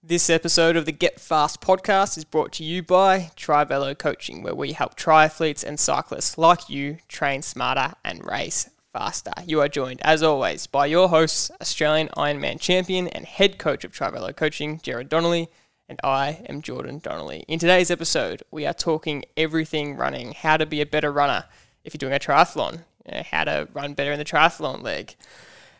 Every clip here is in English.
This episode of the Get Fast podcast is brought to you by Trivelo Coaching, where we help triathletes and cyclists like you train smarter and race faster. You are joined, as always, by your hosts, Australian Ironman champion and head coach of Trivelo Coaching, Jared Donnelly, and I am Jordan Donnelly. In today's episode, we are talking everything running, how to be a better runner if you're doing a triathlon, you know, how to run better in the triathlon leg.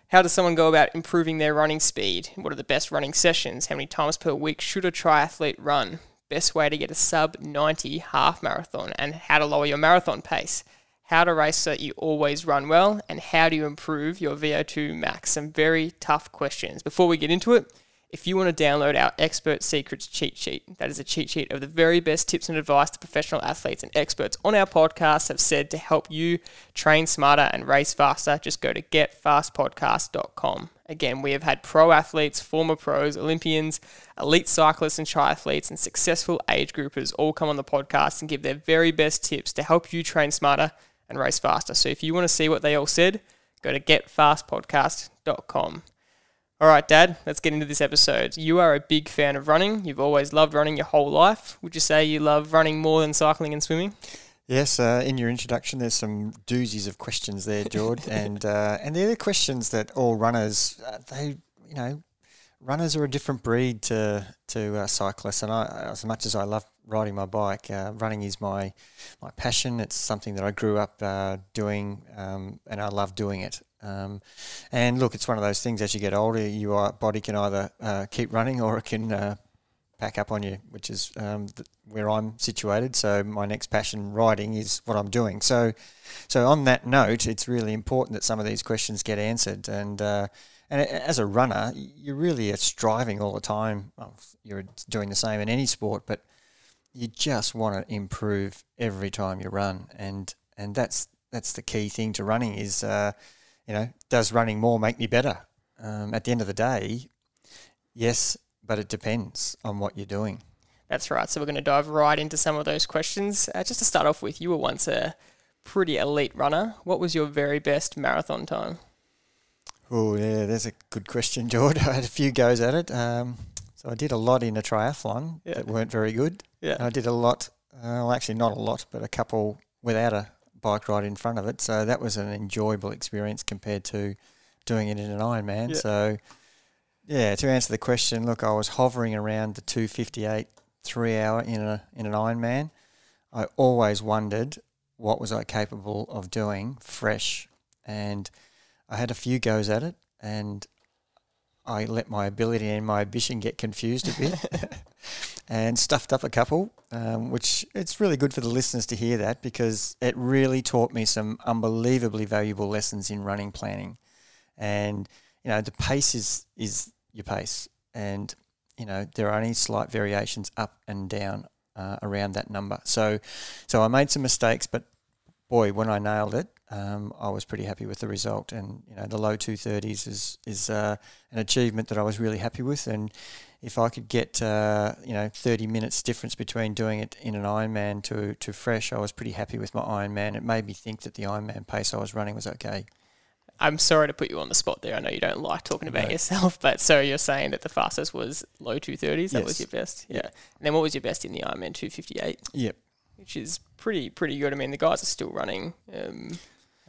How does someone go about improving their running speed? What are the best running sessions? How many times per week should a triathlete run? Best way to get a sub 90 half marathon and how to lower your marathon pace. How to race so that you always run well and how do you improve your VO2 max? Some very tough questions. Before we get into it, if you want to download our Expert Secrets cheat sheet, that is a cheat sheet of the very best tips and advice the professional athletes and experts on our podcast have said to help you train smarter and race faster, just go to getfastpodcast.com. Again, we have had pro athletes, former pros, Olympians, elite cyclists and triathletes, and successful age groupers all come on the podcast and give their very best tips to help you train smarter and race faster. So if you want to see what they all said, go to getfastpodcast.com. All right, Dad, let's get into this episode. You are a big fan of running. You've always loved running your whole life. Would you say you love running more than cycling and swimming? Yes, uh, in your introduction, there's some doozies of questions there, George, and uh, and they're the questions that all runners uh, they you know runners are a different breed to to uh, cyclists, and I as much as I love riding my bike, uh, running is my my passion. It's something that I grew up uh, doing, um, and I love doing it. Um, and look, it's one of those things. As you get older, your body can either uh, keep running or it can uh, pack up on you, which is um, where I'm situated. So my next passion, riding, is what I'm doing. So, so on that note, it's really important that some of these questions get answered. And uh, and as a runner, you really are striving all the time. Well, you're doing the same in any sport, but you just want to improve every time you run. And and that's that's the key thing to running is uh, you know, does running more make me better? Um, at the end of the day, yes, but it depends on what you're doing. That's right. So we're going to dive right into some of those questions. Uh, just to start off with, you were once a pretty elite runner. What was your very best marathon time? Oh, yeah, there's a good question, George. I had a few goes at it. Um, so I did a lot in a triathlon Yeah. that weren't very good. Yeah. And I did a lot, uh, well, actually not a lot, but a couple without a bike ride in front of it. So that was an enjoyable experience compared to doing it in an Ironman. Yeah. So, yeah, to answer the question, look, I was hovering around the 258 three hour in a in an Ironman. I always wondered what was I capable of doing fresh, and I had a few goes at it, and I let my ability and my ambition get confused a bit, and stuffed up a couple, um, which it's really good for the listeners to hear that because it really taught me some unbelievably valuable lessons in running planning, and you know the pace is is your pace, and you know there are only slight variations up and down uh, around that number. So, so I made some mistakes, but boy, when I nailed it, um, I was pretty happy with the result. And you know, the low two thirties is is uh, an achievement that I was really happy with. And if I could get uh, you know thirty minutes difference between doing it in an Ironman to to fresh, I was pretty happy with my Ironman. It made me think that the Ironman pace I was running was okay. I'm sorry to put you on the spot there. I know you don't like talking about No. yourself, but so you're saying that the fastest was low 230s. That was your best. Yeah. And then what was your best in the Ironman 258, Yep. which is pretty pretty good. I mean, the guys are still running. Um,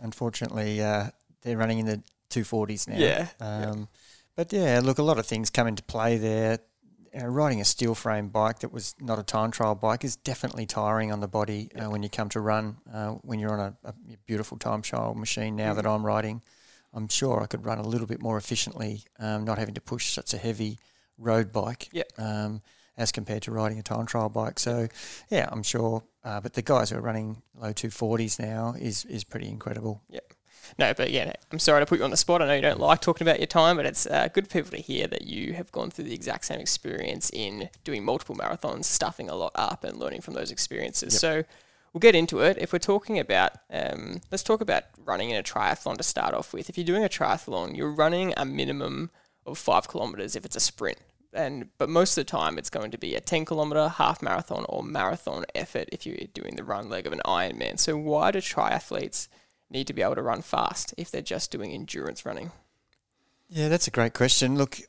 Unfortunately, uh, they're running in the two forties now. Yeah, yeah. Um, But yeah, look, a lot of things come into play there. Uh, riding a steel frame bike that was not a time trial bike is definitely tiring on the body uh, when you come to run. Uh, when you're on a, a beautiful time trial machine now that I'm riding, I'm sure I could run a little bit more efficiently, um, not having to push such a heavy road bike. Yeah. Um, as compared to riding a time trial bike, so yeah, I'm sure. Uh, but the guys who are running low 240s now is is pretty incredible. Yeah. No, but yeah, I'm sorry to put you on the spot. I know you don't like talking about your time, but it's uh, good for people to hear that you have gone through the exact same experience in doing multiple marathons, stuffing a lot up, and learning from those experiences. Yep. So we'll get into it. If we're talking about, um, let's talk about running in a triathlon to start off with. If you're doing a triathlon, you're running a minimum of five kilometers if it's a sprint. And but most of the time it's going to be a 10 kilometer half marathon or marathon effort if you're doing the run leg of an Ironman. So why do triathletes need to be able to run fast if they're just doing endurance running? Yeah, that's a great question. Look,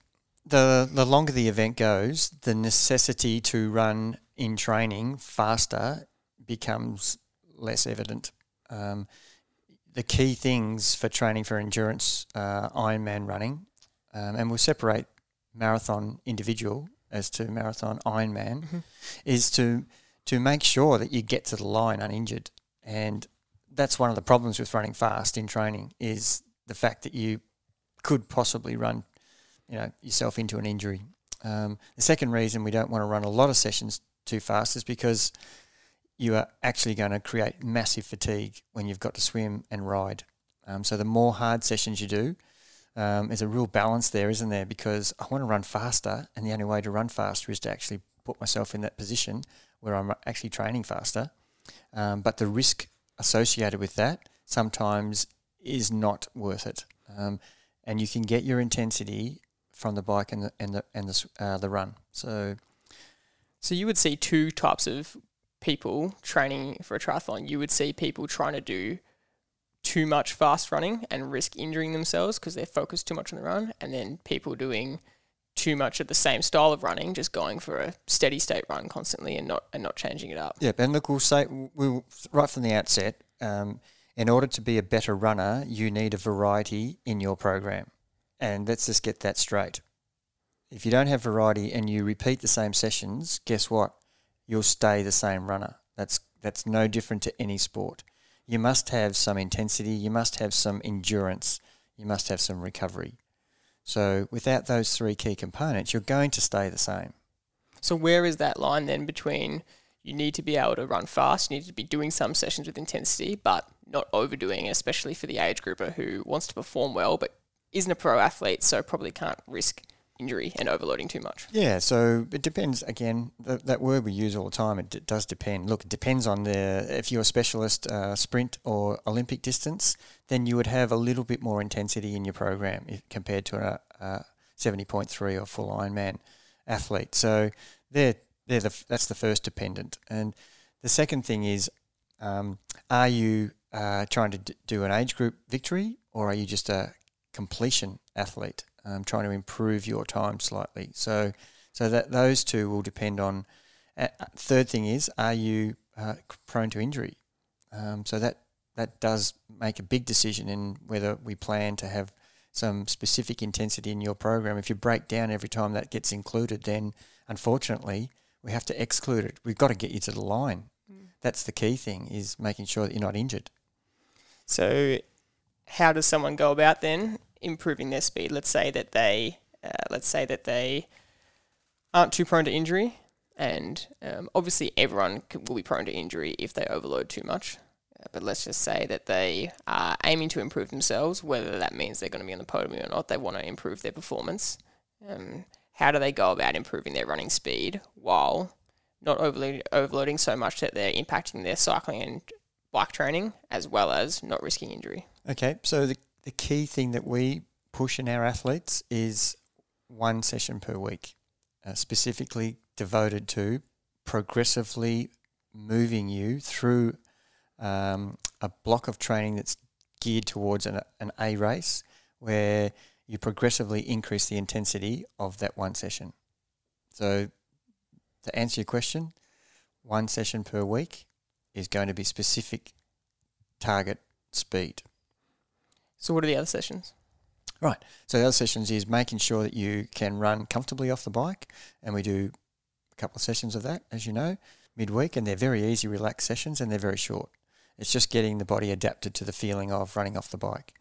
the the longer the event goes, the necessity to run in training faster becomes less evident. Um, the key things for training for endurance uh, Ironman running, um, and we'll separate marathon individual as to marathon Ironman, Mhm. is to to make sure that you get to the line uninjured, and that's one of the problems with running fast in training is the fact that you could possibly run, you know, yourself into an injury. Um, the second reason we don't want to run a lot of sessions too fast is because you are actually going to create massive fatigue when you've got to swim and ride. Um, so the more hard sessions you do, um, there's a real balance there, isn't there? Because I want to run faster, and the only way to run faster is to actually put myself in that position where I'm actually training faster. Um, but the risk associated with that sometimes is not worth it. Um, and you can get your intensity from the bike and the and the and the, uh, the run. So So you would see two types of people training for a triathlon. You would see people trying to do too much fast running and risk injuring themselves because they're focused too much on the run, and then people doing too much of the same style of running, just going for a steady state run constantly and not and not changing it up. Yeah, and look, we'll say we will right from the outset. Um, in order to be a better runner, you need a variety in your program, and let's just get that straight. If you don't have variety and you repeat the same sessions, guess what? You'll stay the same runner. That's that's no different to any sport. You must have some intensity. You must have some endurance. You must have some recovery. So without those three key components, you're going to stay the same. So where is that line then between you need to be able to run fast, you need to be doing some sessions with intensity, but not overdoing, especially for the age grouper who wants to perform well but isn't a pro athlete, so probably can't risk injury and overloading too much. Yeah, so it depends. Again, th- that word we use all the time. It d- does depend. Look, it depends on the if you're a specialist uh, sprint or Olympic distance, then you would have a little bit more intensity in your program if, compared to a, a seventy point three or full Ironman athlete. So they're they're the that's the first dependent, and the second thing is, um, are you uh, trying to d- do an age group victory or are you just a completion athlete? Um, trying to improve your time slightly. So, so that those two will depend on. Uh, third thing is, are you uh, prone to injury? Um, so that that does make a big decision in whether we plan to have some specific intensity in your program. If you break down every time that gets included, then unfortunately we have to exclude it. We've got to get you to the line. That's the key thing: is making sure that you're not injured. So, how does someone go about then improving their speed? Let's say that they, uh, let's say that they aren't too prone to injury, and um, obviously everyone will be prone to injury if they overload too much. Uh, but let's just say that they are aiming to improve themselves, whether that means they're going to be on the podium or not. They want to improve their performance. Um, how do they go about improving their running speed while not overloading, overloading so much that they're impacting their cycling and bike training as well as not risking injury. Okay, so the, the key thing that we push in our athletes is one session per week, uh, specifically devoted to progressively moving you through um, a block of training that's geared towards an, an A race where you progressively increase the intensity of that one session. So, to answer your question, one session per week is going to be specific target speed. So, what are the other sessions? Right. So the other sessions is making sure that you can run comfortably off the bike, and we do a couple of sessions of that, as you know, midweek, and they're very easy, relaxed sessions, and they're very short. It's just getting the body adapted to the feeling of running off the bike.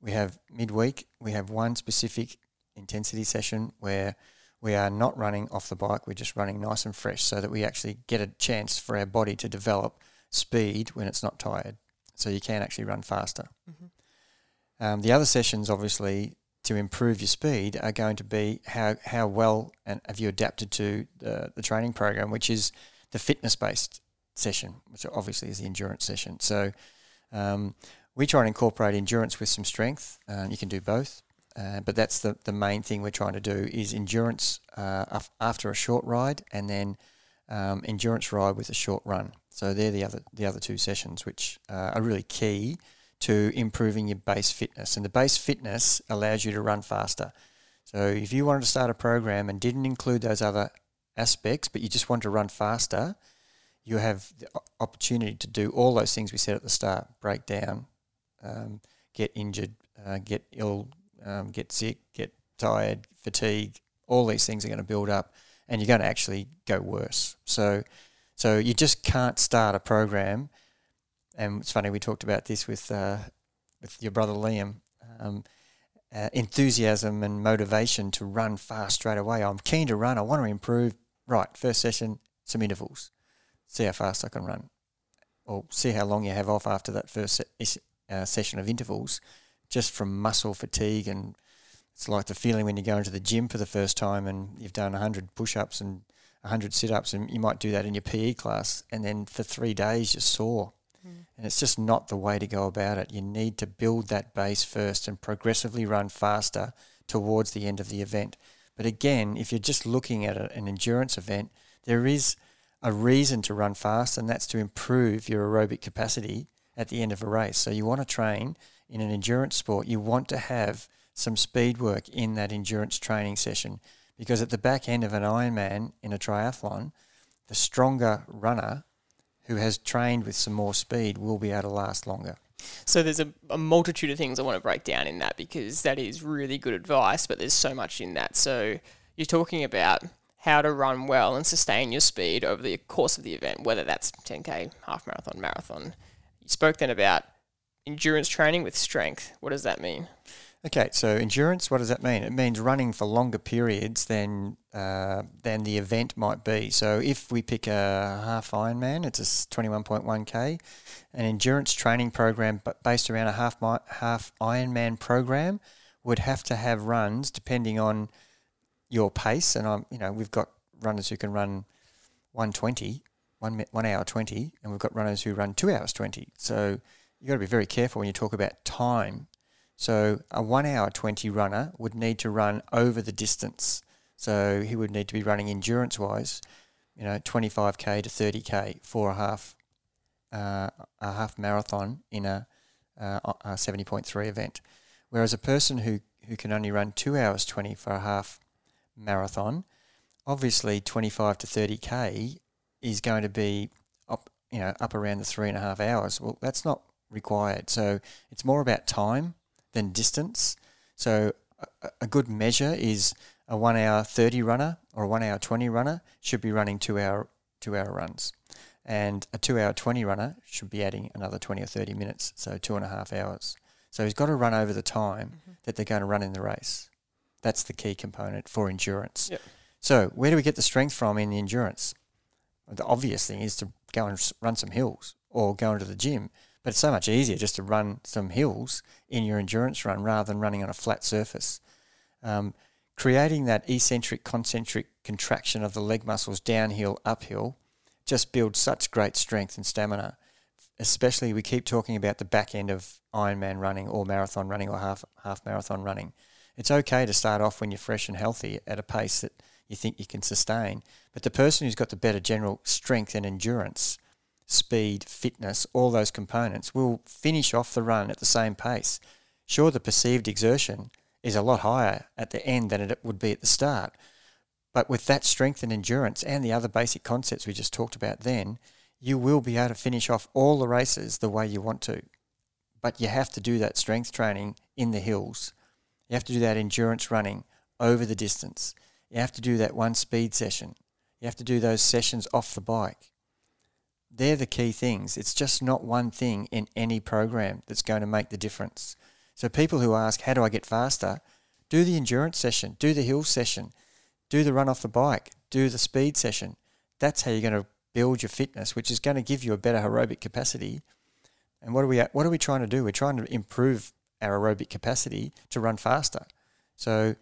We have midweek, we have one specific intensity session where we are not running off the bike, we're just running nice and fresh so that we actually get a chance for our body to develop speed when it's not tired. So you can actually run faster. Mm-hmm. Um, the other sessions, obviously, to improve your speed are going to be how, how well and have you adapted to the, the training program, which is the fitness based session, which obviously is the endurance session. So um, we try and incorporate endurance with some strength. Uh, you can do both, uh, but that's the, the main thing we're trying to do is endurance uh, af- after a short ride and then um, endurance ride with a short run. So they're the other the other two sessions, which uh, are really key to improving your base fitness. And the base fitness allows you to run faster. So if you wanted to start a program and didn't include those other aspects, but you just want to run faster, you have the opportunity to do all those things we said at the start: break down, um, get injured, uh, get ill, um, get sick, get tired, fatigue. All these things are going to build up, and you're going to actually go worse. So, so you just can't start a program. And it's funny we talked about this with uh, with your brother Liam. Um, uh, enthusiasm and motivation to run fast straight away. I'm keen to run. I want to improve. Right, first session, some intervals. See how fast I can run, or see how long you have off after that first se- uh, session of intervals, just from muscle fatigue. And it's like the feeling when you go into the gym for the first time and you've done 100 push-ups and 100 sit-ups, and you might do that in your PE class, and then for three days you're sore and it's just not the way to go about it. You need to build that base first and progressively run faster towards the end of the event. But again, if you're just looking at a, an endurance event, there is a reason to run fast, and that's to improve your aerobic capacity at the end of a race. So you want to train in an endurance sport, you want to have some speed work in that endurance training session because at the back end of an Ironman in a triathlon, the stronger runner who has trained with some more speed will be able to last longer. So there's a, a, multitude of things I want to break down in that because that is really good advice, but there's so much in that. So you're talking about how to run well and sustain your speed over the course of the event, whether that's 10k, half marathon, marathon. You spoke then about endurance training with strength. What does that mean? Okay, so endurance, what does that mean? It means running for longer periods than uh, than the event might be. So if we pick a half Ironman, it's a 21.1k, an endurance training program based around a half half Ironman program would have to have runs depending on your pace. And I'm, you know, we've got runners who can run 120, one one hour 20, and we've got runners who run two hours 20. So you've got to be very careful when you talk about time so a one hour 20 runner would need to run over the distance. So he would need to be running endurance wise, you know, 25k to 30k for a half, uh, a half marathon in a, uh, a 70.3 event. Whereas a person who, who can only run two hours 20 for a half marathon, obviously 25 to 30k is going to be up, you know, up around the three and a half hours. Well, that's not required. So it's more about time than distance. So a, a good measure is a one hour 30 runner or a one hour 20 runner should be running two hour, two hour runs. And a two hour 20 runner should be adding another 20 or 30 minutes, so two and a half hours. So he's got to run over the time mm-hmm. that they're going to run in the race. That's the key component for endurance. Yep. So, where do we get the strength from in the endurance? The obvious thing is to go and run some hills or go into the gym. But it's so much easier just to run some hills in your endurance run rather than running on a flat surface. Um, creating that eccentric concentric contraction of the leg muscles downhill, uphill, just builds such great strength and stamina. Especially, we keep talking about the back end of Ironman running or marathon running or half half marathon running. It's okay to start off when you're fresh and healthy at a pace that you think you can sustain. But the person who's got the better general strength and endurance speed, fitness, all those components will finish off the run at the same pace. Sure, the perceived exertion is a lot higher at the end than it would be at the start. But with that strength and endurance and the other basic concepts we just talked about then, you will be able to finish off all the races the way you want to. But you have to do that strength training in the hills. You have to do that endurance running over the distance. You have to do that one speed session. You have to do those sessions off the bike. They're the key things. It's just not one thing in any program that's going to make the difference. So people who ask, how do I get faster? Do the endurance session, do the hill session, do the run off the bike, do the speed session. That's how you're going to build your fitness, which is going to give you a better aerobic capacity. And what are we what are we trying to do? We're trying to improve our aerobic capacity to run faster. So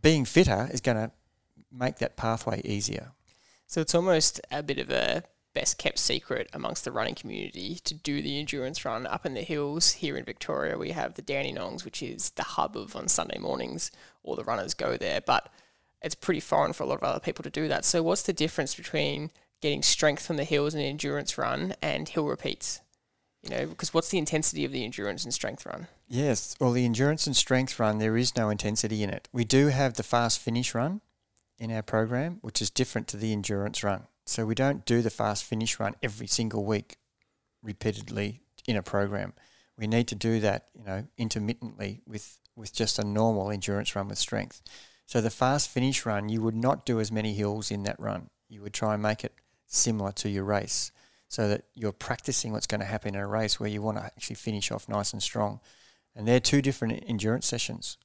being fitter is going to make that pathway easier. So it's almost a bit of a best kept secret amongst the running community to do the endurance run up in the hills. Here in Victoria, we have the Dandenongs, which is the hub of on Sunday mornings. All the runners go there, but it's pretty foreign for a lot of other people to do that. So, what's the difference between getting strength from the hills and an endurance run and hill repeats? You know, because what's the intensity of the endurance and strength run? Yes. Well, the endurance and strength run, there is no intensity in it. We do have the fast finish run in our program, which is different to the endurance run. So we don't do the fast finish run every single week repeatedly in a program. We need to do that, you know, intermittently with, with just a normal endurance run with strength. So the fast finish run, you would not do as many hills in that run. You would try and make it similar to your race so that you're practicing what's going to happen in a race where you want to actually finish off nice and strong. And they're two different endurance sessions.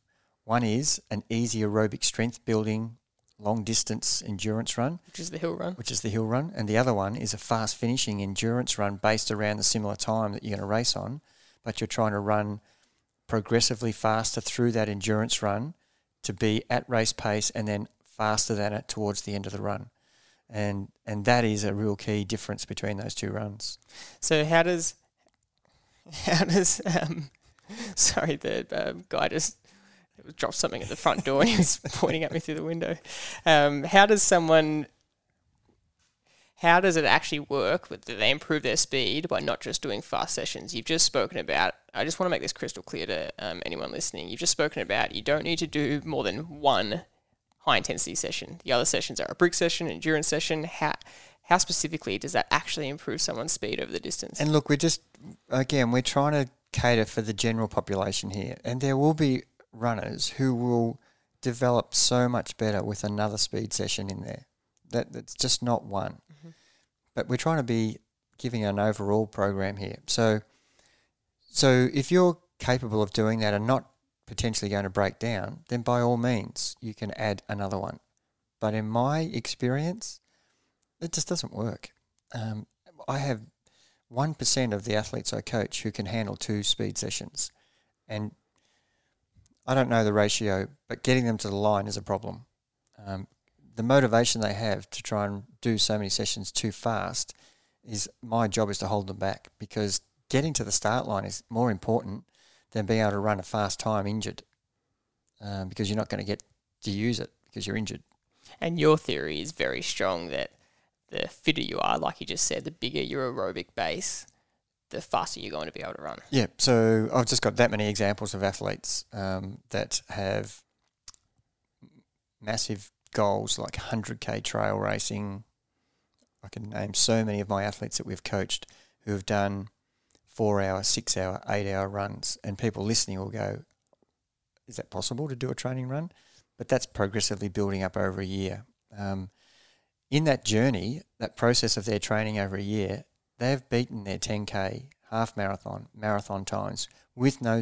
One is an easy aerobic strength building long distance endurance run, which is the hill run. which is the hill run, and the other one is a fast finishing endurance run based around the similar time that you're going to race on, but you're trying to run progressively faster through that endurance run to be at race pace and then faster than it towards the end of the run. And and that is a real key difference between those two runs. So how does how does um, sorry the um, guy just dropped something at the front door and he was pointing at me through the window. Um, how does someone how does it actually work? Do they improve their speed by not just doing fast sessions? You've just spoken about. I just want to make this crystal clear to um, anyone listening. You've just spoken about you don't need to do more than one high intensity session. The other sessions are a brick session, endurance session. How how specifically does that actually improve someone's speed over the distance? And look, we're just again we're trying to cater for the general population here, and there will be runners who will develop so much better with another speed session in there. That that's just not one. But we're trying to be giving an overall program here. So so if you're capable of doing that and not potentially going to break down, then by all means you can add another one. But in my experience, it just doesn't work. Um, I have one percent of the athletes I coach who can handle two speed sessions, and I don't know the ratio, but getting them to the line is a problem. Um, the motivation they have to try and do so many sessions too fast is my job is to hold them back because getting to the start line is more important than being able to run a fast time injured um, because you're not going to get to use it because you're injured. And your theory is very strong that the fitter you are, like you just said, the bigger your aerobic base, the faster you're going to be able to run. Yeah, so I've just got that many examples of athletes um, that have massive goals like 100k trail racing. I can name so many of my athletes that we've coached who have done four hour, six hour, eight hour runs, and people listening will go, Is that possible to do a training run? But that's progressively building up over a year. Um, in that journey, that process of their training over a year, they've beaten their 10k, half marathon, marathon times with no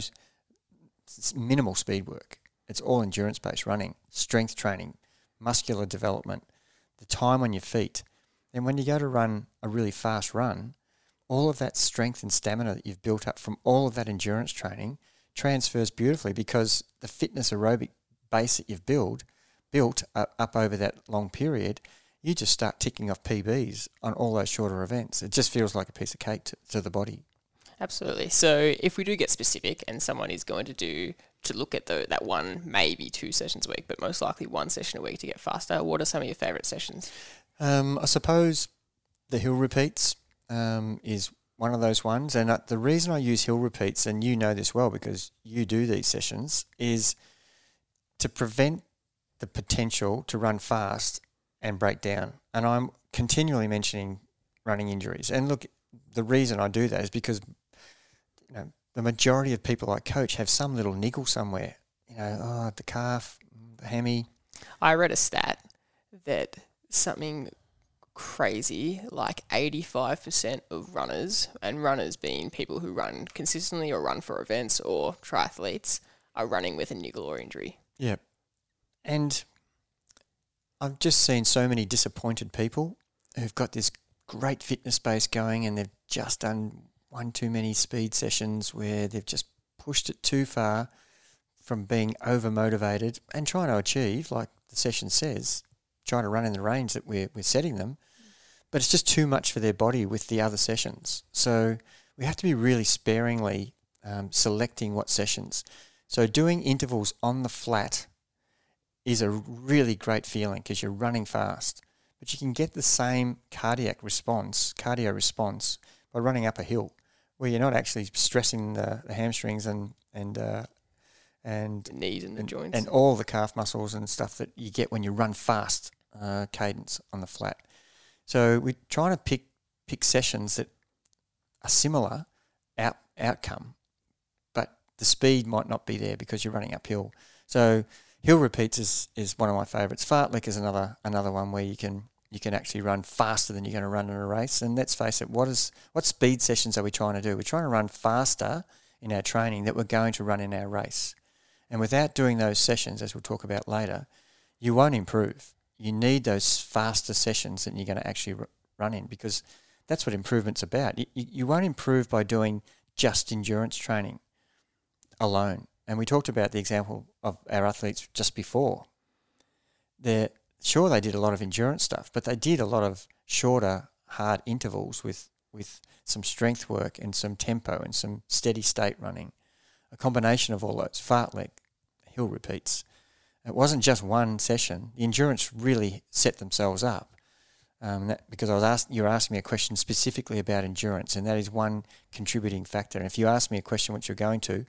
minimal speed work. It's all endurance based running, strength training, muscular development, the time on your feet. And when you go to run a really fast run, all of that strength and stamina that you've built up from all of that endurance training transfers beautifully because the fitness aerobic base that you've built built up, up over that long period, you just start ticking off PBs on all those shorter events. It just feels like a piece of cake to, to the body. Absolutely. So if we do get specific and someone is going to do to look at the, that one, maybe two sessions a week, but most likely one session a week to get faster, what are some of your favourite sessions? Um, I suppose the hill repeats um, is one of those ones. And uh, the reason I use hill repeats, and you know this well because you do these sessions, is to prevent the potential to run fast and break down. And I'm continually mentioning running injuries. And look, the reason I do that is because you know the majority of people I coach have some little niggle somewhere. You know, oh, the calf, the hammy. I read a stat that something crazy like 85% of runners, and runners being people who run consistently or run for events or triathletes, are running with a niggle or injury. Yeah. And I've just seen so many disappointed people who've got this great fitness base going and they've just done one too many speed sessions where they've just pushed it too far from being over motivated and trying to achieve, like the session says, trying to run in the range that we're, we're setting them. But it's just too much for their body with the other sessions. So we have to be really sparingly um, selecting what sessions. So doing intervals on the flat is a really great feeling because you're running fast, but you can get the same cardiac response, cardio response by running up a hill. where you're not actually stressing the, the hamstrings and and uh, and The knees and the and, joints. and all the calf muscles and stuff that you get when you run fast uh, cadence on the flat. So we're trying to pick pick sessions that are similar out outcome, but the speed might not be there because you're running uphill. So hill repeats is, is one of my favourites. Fartlek is another another one where you can you can actually run faster than you're going to run in a race. And let's face it, what is what speed sessions are we trying to do? We're trying to run faster in our training that we're going to run in our race. And without doing those sessions, as we'll talk about later, you won't improve. You need those faster sessions that you're going to actually r- run in because that's what improvement's about. You, you, you won't improve by doing just endurance training alone. And we talked about the example of our athletes just before. They're sure they did a lot of endurance stuff, but they did a lot of shorter, hard intervals with with some strength work and some tempo and some steady state running. A combination of all those fartlek, hill repeats. It wasn't just one session. The endurance really set themselves up. Um, that, because I was asked, you were asking me a question specifically about endurance, and that is one contributing factor. And if you ask me a question, which you're going to,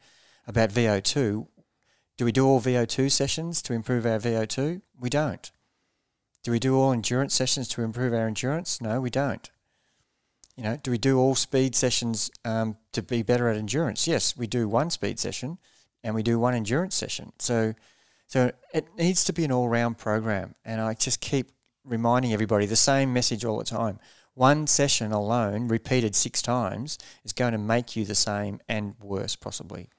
about VO2, do we do all VO2 sessions to improve our VO2? We don't. Do we do all endurance sessions to improve our endurance? No, we don't. You know, do we do all speed sessions um, to be better at endurance? Yes, we do one speed session, and we do one endurance session. So, so it needs to be an all-round program. And I just keep reminding everybody the same message all the time. One session alone, repeated six times, is going to make you the same and worse, possibly.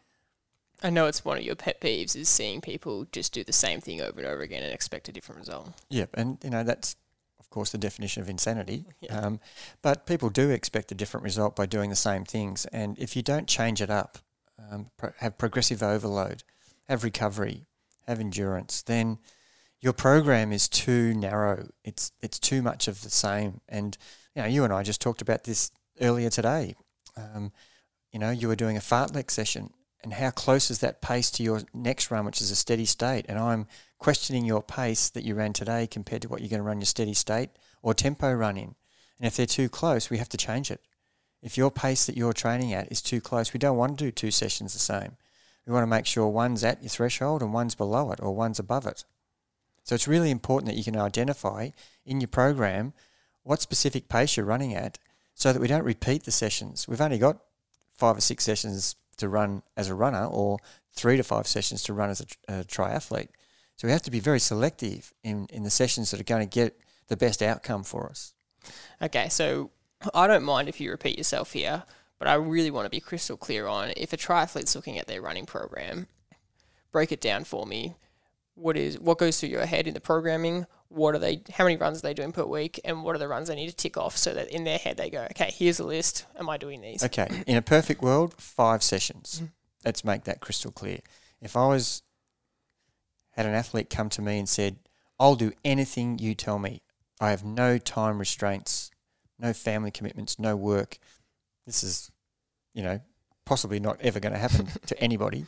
I know it's one of your pet peeves is seeing people just do the same thing over and over again and expect a different result. Yep, and you know that's of course the definition of insanity. Yeah. Um, but people do expect a different result by doing the same things, and if you don't change it up, um, pro- have progressive overload, have recovery, have endurance, then your program is too narrow. It's it's too much of the same. And you know, you and I just talked about this earlier today. Um, you know, you were doing a fartlek session, and how close is that pace to your next run, which is a steady state? And I'm questioning your pace that you ran today compared to what you're going to run your steady state or tempo run in. And if they're too close, we have to change it. If your pace that you're training at is too close, we don't want to do two sessions the same. We want to make sure one's at your threshold and one's below it or one's above it. So it's really important that you can identify in your program what specific pace you're running at so that we don't repeat the sessions. We've only got five or six sessions to run as a runner or three to five sessions to run as a, a triathlete. So we have to be very selective in, in the sessions that are going to get the best outcome for us. Okay, so I don't mind if you repeat yourself here, but I really want to be crystal clear on if a triathlete's looking at their running program, break it down for me. What is what goes through your head in the programming? What are they? How many runs are they doing per week? And what are the runs they need to tick off so that in their head they go, okay, here's a list. Am I doing these? Okay, in a perfect world, five sessions. Mm-hmm. Let's make that crystal clear. If I was had an athlete come to me and said, "I'll do anything you tell me. I have no time restraints, no family commitments, no work." This is, you know, possibly not ever going to happen to anybody.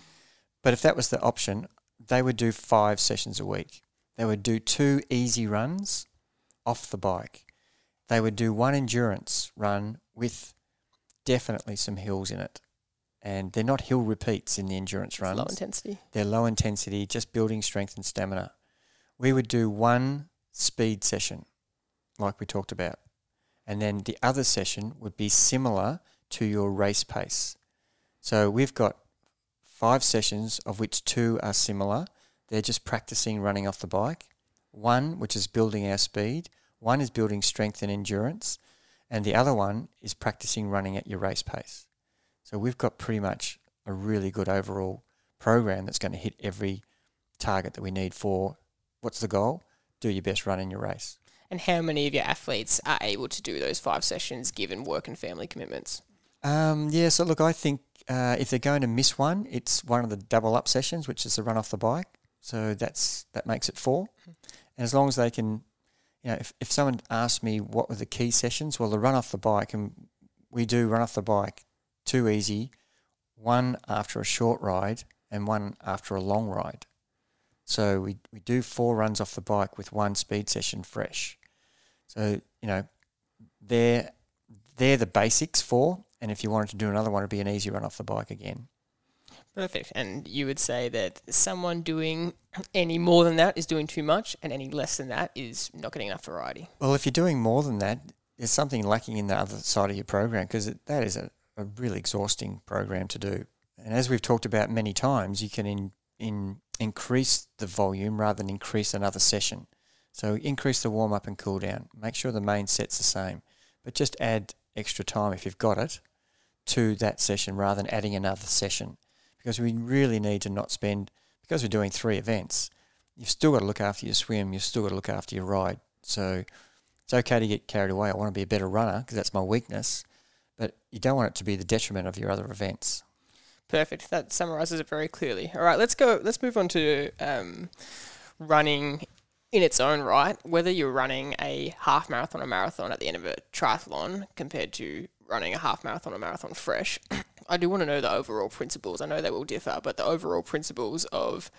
But if that was the option, they would do five sessions a week. They would do two easy runs off the bike. They would do one endurance run with definitely some hills in it. And they're not hill repeats in the endurance It's runs. low intensity. They're low intensity, just building strength and stamina. We would do one speed session, like we talked about. And then the other session would be similar to your race pace. So we've got five sessions, of which two are similar. They're just practicing running off the bike. One, which is building our speed. One is building strength and endurance. And the other one is practicing running at your race pace. So we've got pretty much a really good overall program that's going to hit every target that we need for what's the goal? Do your best run in your race. And how many of your athletes are able to do those five sessions given work and family commitments? Um, yeah, so look, I think uh, if they're going to miss one, it's one of the double up sessions, which is the run off the bike. So that's that makes it four. And as long as they can, you know, if, if someone asked me what were the key sessions, well, the run off the bike, and we do run off the bike two easy, one after a short ride and one after a long ride. So we, we do four runs off the bike with one speed session fresh. So, you know, they're, they're the basics for, And if you wanted to do another one, it'd be an easy run off the bike again. Perfect. And you would say that someone doing any more than that is doing too much, and any less than that is not getting enough variety. Well, if you're doing more than that, there's something lacking in the other side of your program because that is a, a really exhausting program to do. And as we've talked about many times, you can in, in increase the volume rather than increase another session. So increase the warm up and cool down. Make sure the main set's the same, but just add extra time if you've got it to that session rather than adding another session because we really need to not spend because we're doing three events. You've still got to look after your swim. You've still got to look after your ride. So it's okay to get carried away. I want to be a better runner because that's my weakness, but you don't want it to be the detriment of your other events. Perfect. That summarizes it very clearly. All right, let's go. Let's move on to um, running in its own right. Whether you're running a half marathon or marathon at the end of a triathlon compared to running a half marathon or marathon fresh, I do want to know the overall principles. I know they will differ, but the overall principles of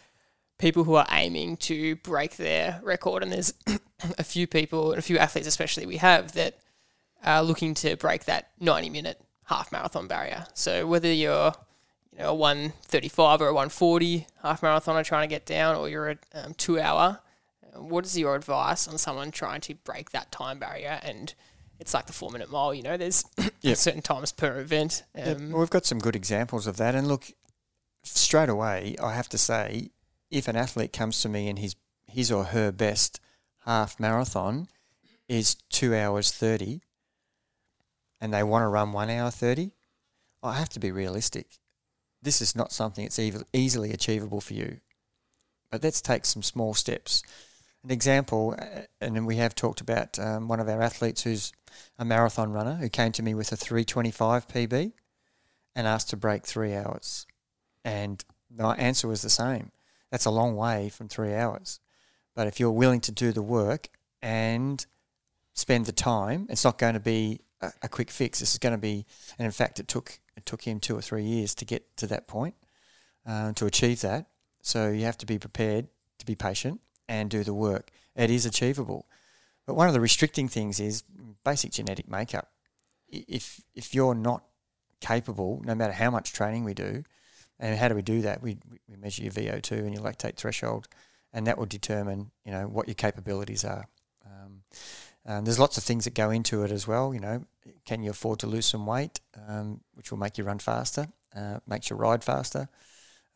people who are aiming to break their record, and there's a few people, and a few athletes especially, we have that are looking to break that 90 minute half marathon barrier. So whether you're you know a 135 or a 140 half marathoner trying to get down, or you're a um, two hour, what is your advice on someone trying to break that time barrier and it's like the four minute mile. You know, there's yep. certain times per event. Um, yep. well, we've got some good examples of that. And look, straight away, I have to say, if an athlete comes to me and his his or her best half marathon is two hours thirty, and they want to run one hour thirty, I have to be realistic. This is not something that's easily achievable for you. But let's take some small steps. An example, uh, and we have talked about um, one of our athletes who's a marathon runner who came to me with a 325 PB and asked to break three hours. And my answer was the same. That's a long way from three hours. But if you're willing to do the work and spend the time, it's not going to be a, a quick fix. This is going to be, and in fact, it took it took him two or three years to get to that point, uh, to achieve that. So you have to be prepared to be patient and do the work. It is achievable. But one of the restricting things is basic genetic makeup. If if you're not capable, no matter how much training we do, and how do we do that? We, we measure your VO2 and your lactate threshold, and that will determine you know what your capabilities are. Um, there's lots of things that go into it as well. You know, can you afford to lose some weight, um, which will make you run faster, uh, makes you ride faster.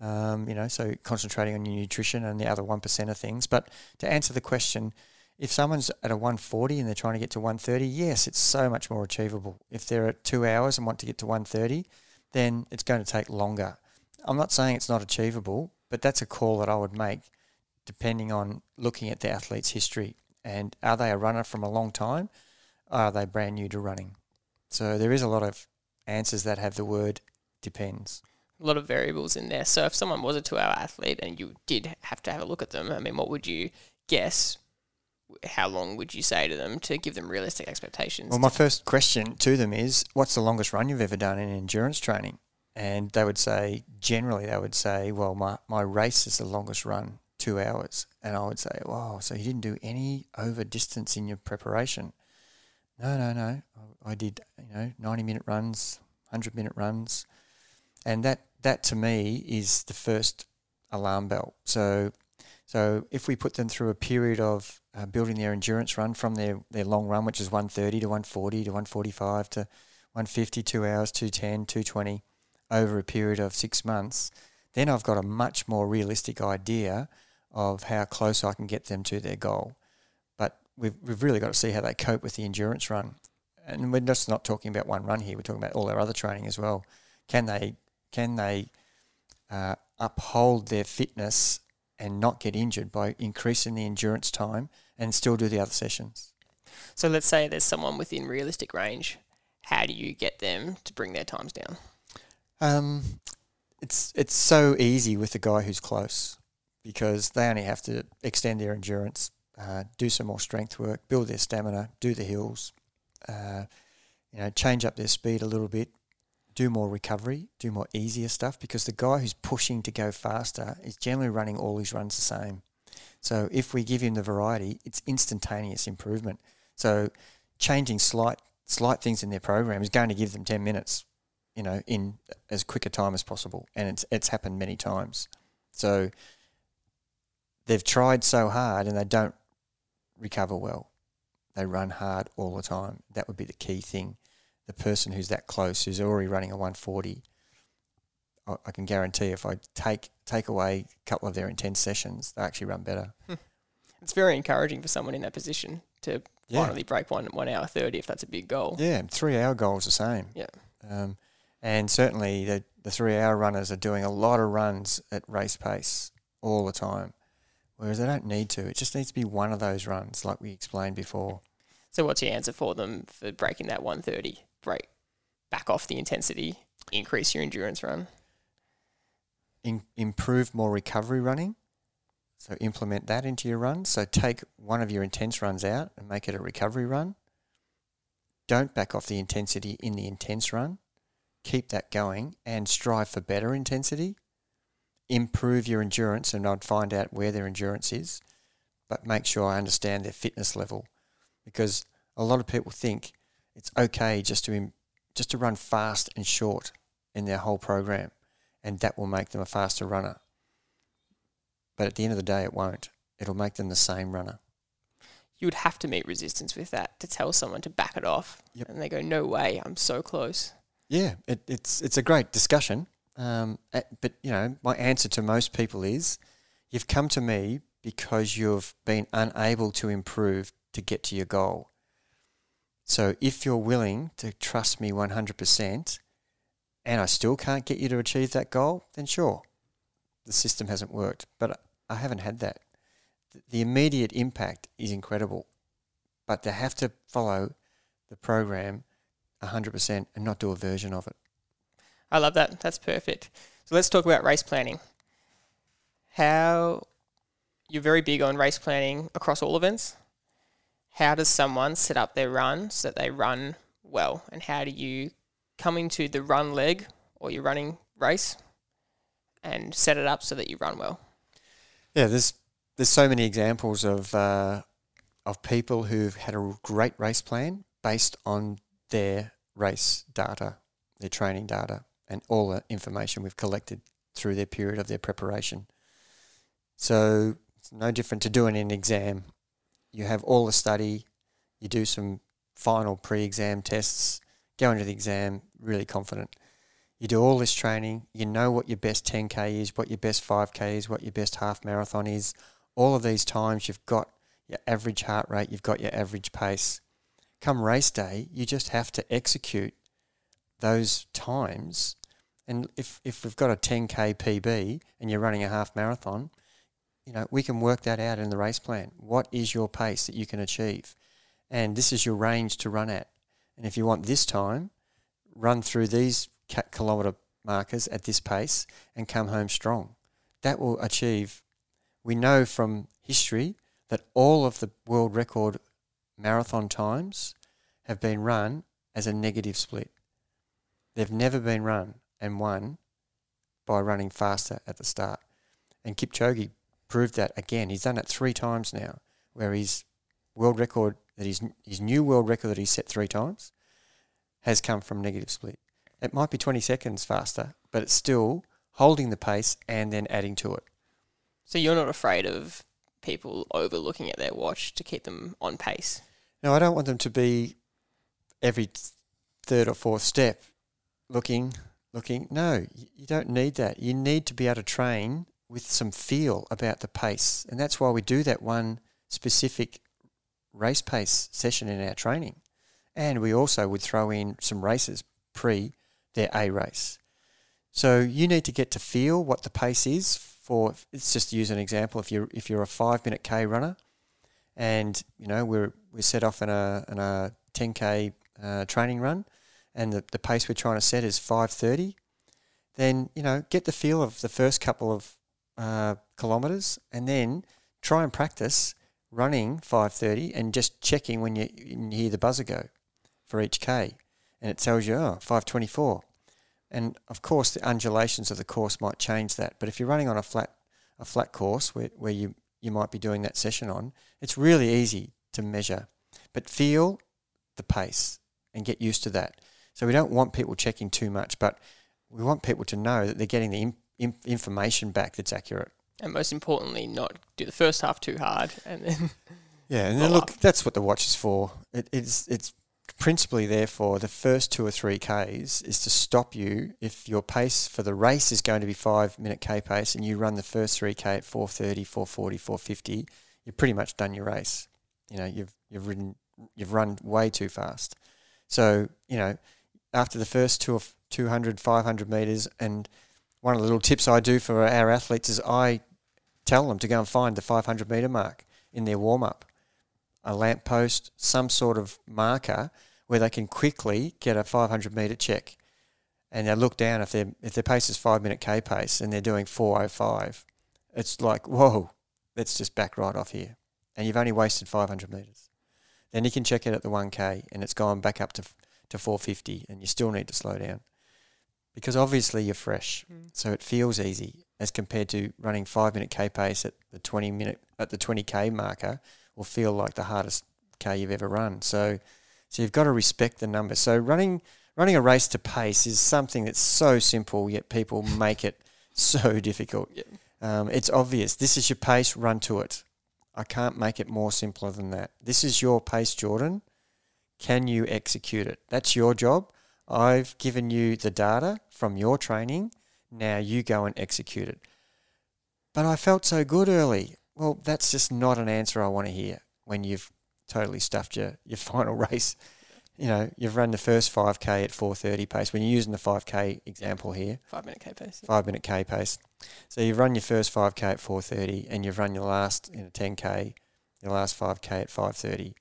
Um, you know, so concentrating on your nutrition and the other one percent of things. But to answer the question, if someone's at a 140 and they're trying to get to 130, yes, it's so much more achievable. If they're at two hours and want to get to 130, then it's going to take longer. I'm not saying it's not achievable, but that's a call that I would make depending on looking at the athlete's history and are they a runner from a long time? are they brand new to running? So there is a lot of answers that have the word depends. A lot of variables in there. So if someone was a two hour athlete and you did have to have a look at them, I mean, what would you guess how long would you say to them to give them realistic expectations? Well, my first question to them is, what's the longest run you've ever done in endurance training? And they would say, generally, they would say, well, my, my race is the longest run, two hours. And I would say, wow, so you didn't do any over distance in your preparation? No, no, no. I did, you know, 90 minute runs, 100 minute runs. And that, that to me is the first alarm bell. So, so if we put them through a period of uh, building their endurance run from their, their long run, which is 130 to 140 to 145 to 150, two hours, 210, 220 over a period of six months, then I've got a much more realistic idea of how close I can get them to their goal. But we've, we've really got to see how they cope with the endurance run. And we're just not talking about one run here, we're talking about all our other training as well. Can they, can they uh, uphold their fitness and not get injured by increasing the endurance time and still do the other sessions. So let's say there's someone within realistic range. How do you get them to bring their times down? Um, it's it's so easy with the guy who's close because they only have to extend their endurance, uh, do some more strength work, build their stamina, do the hills, uh, you know, change up their speed a little bit, do more recovery, do more easier stuff because the guy who's pushing to go faster is generally running all his runs the same. So if we give him the variety, it's instantaneous improvement. So changing slight slight things in their program is going to give them 10 minutes you know, in as quick a time as possible, and it's it's happened many times. So they've tried so hard and they don't recover well. They run hard all the time. That would be the key thing. The person who's that close, who's already running a 140, I, I can guarantee if I take take away a couple of their intense sessions, they actually run better. It's very encouraging for someone in that position to Yeah. finally break one one hour thirty if that's a big goal. Yeah, three hour goal's the same. Yeah. Um, and certainly the, the three hour runners are doing a lot of runs at race pace all the time, whereas they don't need to. It just needs to be one of those runs, like we explained before. So what's your answer for them for breaking that one thirty? Break back off the intensity, increase your endurance run. In, improve more recovery running. So implement that into your runs. So take one of your intense runs out and make it a recovery run. Don't back off the intensity in the intense run. Keep that going and strive for better intensity. Improve your endurance, and I'd find out where their endurance is, but make sure I understand their fitness level, because a lot of people think it's okay just to just to run fast and short in their whole program, and that will make them a faster runner. But at the end of the day, it won't. It'll make them the same runner. You would have to meet resistance with that to tell someone to back it off, Yep. and they go, "No way, I'm so close." Yeah, it, it's it's a great discussion. Um, but you know, my answer to most people is, you've come to me because you've been unable to improve to get to your goal. So if you're willing to trust me 100%, and I still can't get you to achieve that goal, then sure, the system hasn't worked. But I haven't had that. The immediate impact is incredible, but they have to follow the program 100% and not do a version of it. I love that. That's perfect. So let's talk about race planning. How you're very big on race planning across all events. How does someone set up their run so that they run well? And how do you come into the run leg or your running race and set it up so that you run well? Yeah, there's there's so many examples of uh, of people who've had a great race plan based on their race data, their training data, and all the information we've collected through their period of their preparation. So it's no different to doing an exam. You have all the study, you do some final pre-exam tests, go into the exam really confident. You do all this training, you know what your best 10k is, what your best 5k is, what your best half marathon is. All of these times you've got your average heart rate, you've got your average pace. Come race day, you just have to execute those times. And if, if we've got a 10k PB and you're running a half marathon, you know, we can work that out in the race plan. What is your pace that you can achieve? And this is your range to run at. And if you want this time, run through these kilometre markers at this pace and come home strong. That will achieve. We know from history that all of the world record marathon times have been run as a negative split. They've never been run and won by running faster at the start. And Kipchoge proved that again. He's done it three times now, where his world record that his his new world record that he set three times has come from negative split. It might be 20 seconds faster, but it's still holding the pace and then adding to it. So you're not afraid of people overlooking at their watch to keep them on pace. No, I don't want them to be every third or fourth step looking, looking. No, you don't need that. You need to be able to train with some feel about the pace. And that's why we do that one specific race pace session in our training. And we also would throw in some races pre their A race. So you need to get to feel what the pace is for. Let's just use an example. If you're if you're a five minute K runner, and you know we're we're set off in a in a 10k uh, training run, and the, the pace we're trying to set is 5:30, then you know get the feel of the first couple of uh, kilometers, and then try and practice running 5:30 and just checking when you, you hear the buzzer go for each k, and it tells you oh 5:24, and of course the undulations of the course might change that, but if you're running on a flat a flat course where, where you you might be doing that session on, it's really easy to measure. But feel the pace and get used to that. So we don't want people checking too much, but we want people to know that they're getting the im- information back that's accurate. And most importantly, not do the first half too hard and then Yeah, and then look, that's what the watch is for. It, it's it's principally there for the first two or three k's is to stop you if your pace for the race is going to be five minute k pace and you run the first three k at 430, 440, 450, you've pretty much done your race. You know, you've you've ridden you've run way too fast. So you know, after the first two of 200, 500 meters, and one of the little tips I do for our athletes is I tell them to go and find the 500 meter mark in their warm up a lamp post, some sort of marker where they can quickly get a 500 meter check. And they look down if their if their pace is five minute k pace and they're doing 405, it's like whoa, let's just back right off here, and you've only wasted 500 meters. Then you can check it at the 1k and it's gone back up to to 450, and you still need to slow down because obviously you're fresh, Mm. so it feels easy as compared to running five minute k pace at the 20 minute at the 20k marker will feel like the hardest K you've ever run. So, so you've got to respect the number. So running running a race to pace is something that's so simple, yet people make it so difficult. Um, it's obvious. This is your pace. Run to it. I can't make it more simpler than that. This is your pace, Jordan. Can you execute it? That's your job. I've given you the data from your training. Now you go and execute it. But I felt so good early. Well, that's just not an answer I want to hear when you've totally stuffed your, your final race. You know, you've run the first 5K at 430 pace. When you're using the 5K example here, five minute K pace. five minute K pace. So you've run your first 5K at 430 and you've run your last in a 10K, your last 5K at 530.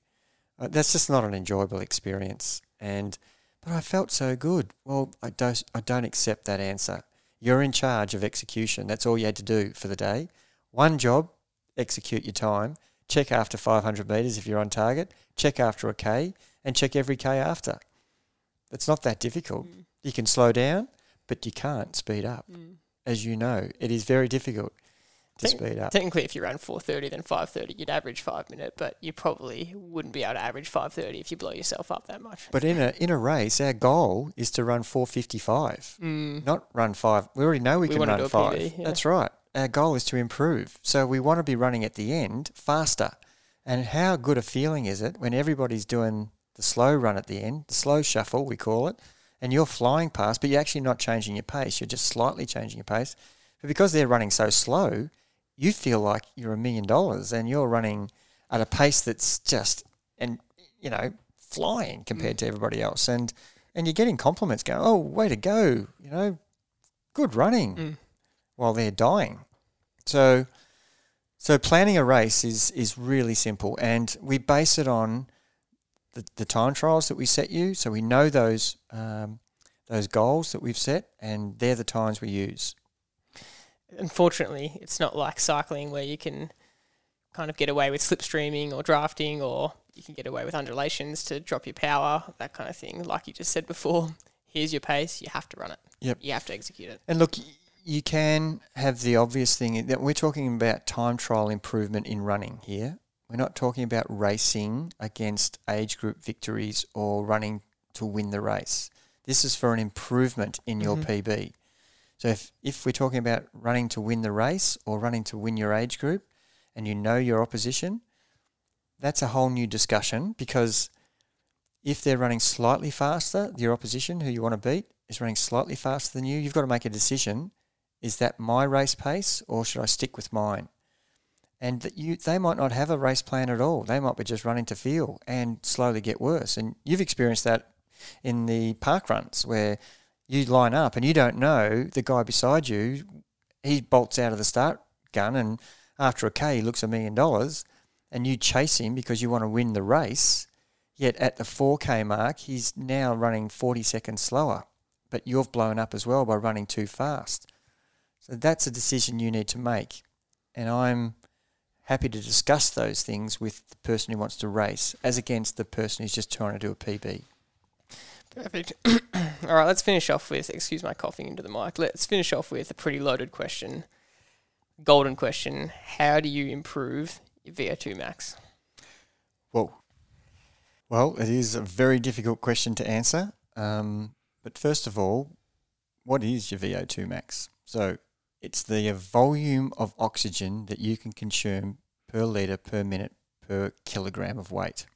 Uh, that's just not an enjoyable experience. And but I felt so good. Well, I don't I don't accept that answer. You're in charge of execution. That's all you had to do for the day. One job, execute your time. Check after 500 meters if you're on target. Check after a K and check every K after. It's not that difficult. Mm. You can slow down, but you can't speed up Mm. as you know, it is very difficult to Tec- speed up. Technically, if you ran 430, then 530, you'd average five minute, but you probably wouldn't be able to average 530 if you blow yourself up that much. But in a in a race, our goal is to run 455, Mm. not run five. We already know we, We can run five. PB, yeah. That's right. Our goal is to improve. So we want to be running at the end faster. And how good a feeling is it when everybody's doing the slow run at the end, the slow shuffle we call it, and you're flying past, but you're actually not changing your pace. You're just slightly changing your pace. But because they're running so slow, you feel like you're a million dollars and you're running at a pace that's just and you know flying compared to everybody else. And and you're getting compliments going oh way to go you know good running Mm. while they're dying. So so planning a race is is really simple. And we base it on the, the time trials that we set you. So we know those um, those goals that we've set and they're the times we use Unfortunately, it's not like cycling where you can kind of get away with slipstreaming or drafting, or you can get away with undulations to drop your power, that kind of thing. Like you just said before, here's your pace, you have to run it. Yep. You have to execute it. And look, you can have the obvious thing that we're talking about time trial improvement in running here. We're not talking about racing against age group victories or running to win the race. This is for an improvement in your Mhm. PB. So if, if we're talking about running to win the race or running to win your age group and you know your opposition, that's a whole new discussion because if they're running slightly faster, your opposition who you want to beat is running slightly faster than you, you've got to make a decision. Is that my race pace or should I stick with mine? And that you they might not have a race plan at all. They might be just running to feel and slowly get worse. And you've experienced that in the park runs where you line up and you don't know the guy beside you, he bolts out of the start gun and after a K he looks a million dollars and you chase him because you want to win the race. Yet at the 4K mark, he's now running 40 seconds slower, but you've blown up as well by running too fast. So that's a decision you need to make. And I'm happy to discuss those things with the person who wants to race as against the person who's just trying to do a PB. Perfect. All right, let's finish off with, excuse my coughing into the mic. Let's finish off with a pretty loaded question. Golden question. How do you improve your VO2 max? Whoa. Well, it is a very difficult question to answer. Um, but first of all, what is your VO2 max? So it's the volume of oxygen that you can consume per litre per minute per kilogram of weight.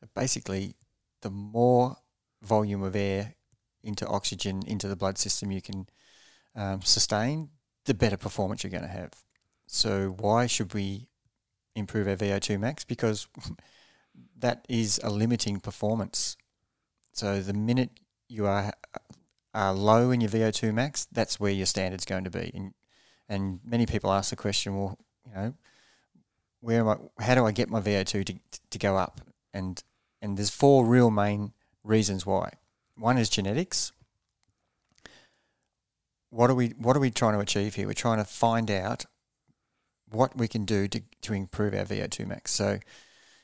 So basically, the more volume of air into oxygen into the blood system you can um, sustain, the better performance you're going to have. So why should we improve our VO2 max? Because that is a limiting performance. So the minute you are are low in your VO2 max, that's where your standard's going to be. And and many people ask the question, well, you know, where am I? How do I get my VO2 to to go up? And and there's four real main reasons why. One is genetics. What are we What are we trying to achieve here? We're trying to find out what we can do to to improve our VO2 max. So